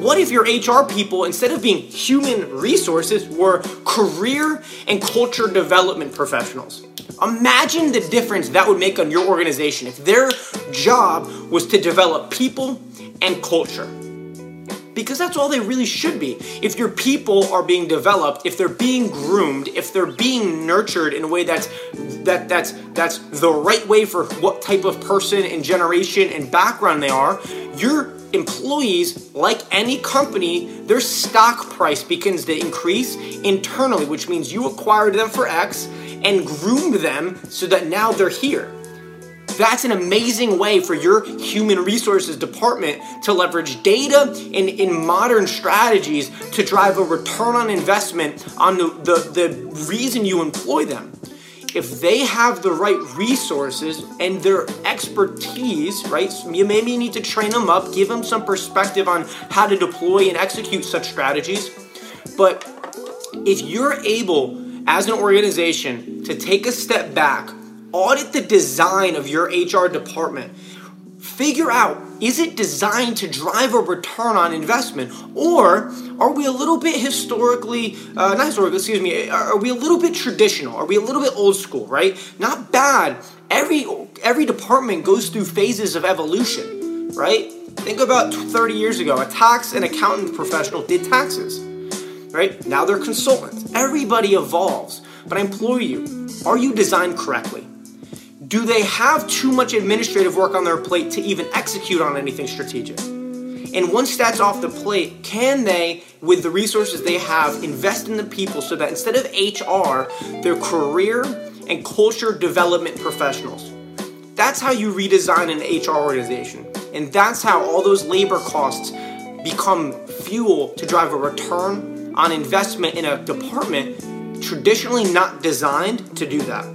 What if your HR people, instead of being human resources, were career and culture development professionals? Imagine the difference that would make on your organization if their job was to develop people and culture. Because that's all they really should be. If your people are being developed, if they're being groomed, if they're being nurtured in a way that's that that's that's the right way for what type of person and generation and background they are, your employees, like any company, their stock price begins to increase internally, which means you acquired them for X and groomed them so that now they're here. That's an amazing way for your human resources department to leverage data and in modern strategies to drive a return on investment on the, the, the reason you employ them if they have the right resources and their expertise, right? You maybe need to train them up, give them some perspective on how to deploy and execute such strategies. But if you're able, as an organization, to take a step back, audit the design of your HR department, figure out is it designed to drive a return on investment? Or are we a little bit historically uh, not historically excuse me are we a little bit traditional? Are we a little bit old school right? Not bad. Every every department goes through phases of evolution right? Think about 30 years ago a tax and accountant professional did taxes right? Now they're consultants. Everybody evolves. But i implore you are you designed correctly do they have too much administrative work on their plate to even execute on anything strategic? And once that's off the plate, can they, with the resources they have, invest in the people so that instead of HR, they're career and culture development professionals? That's how you redesign an HR organization. And that's how all those labor costs become fuel to drive a return on investment in a department traditionally not designed to do that.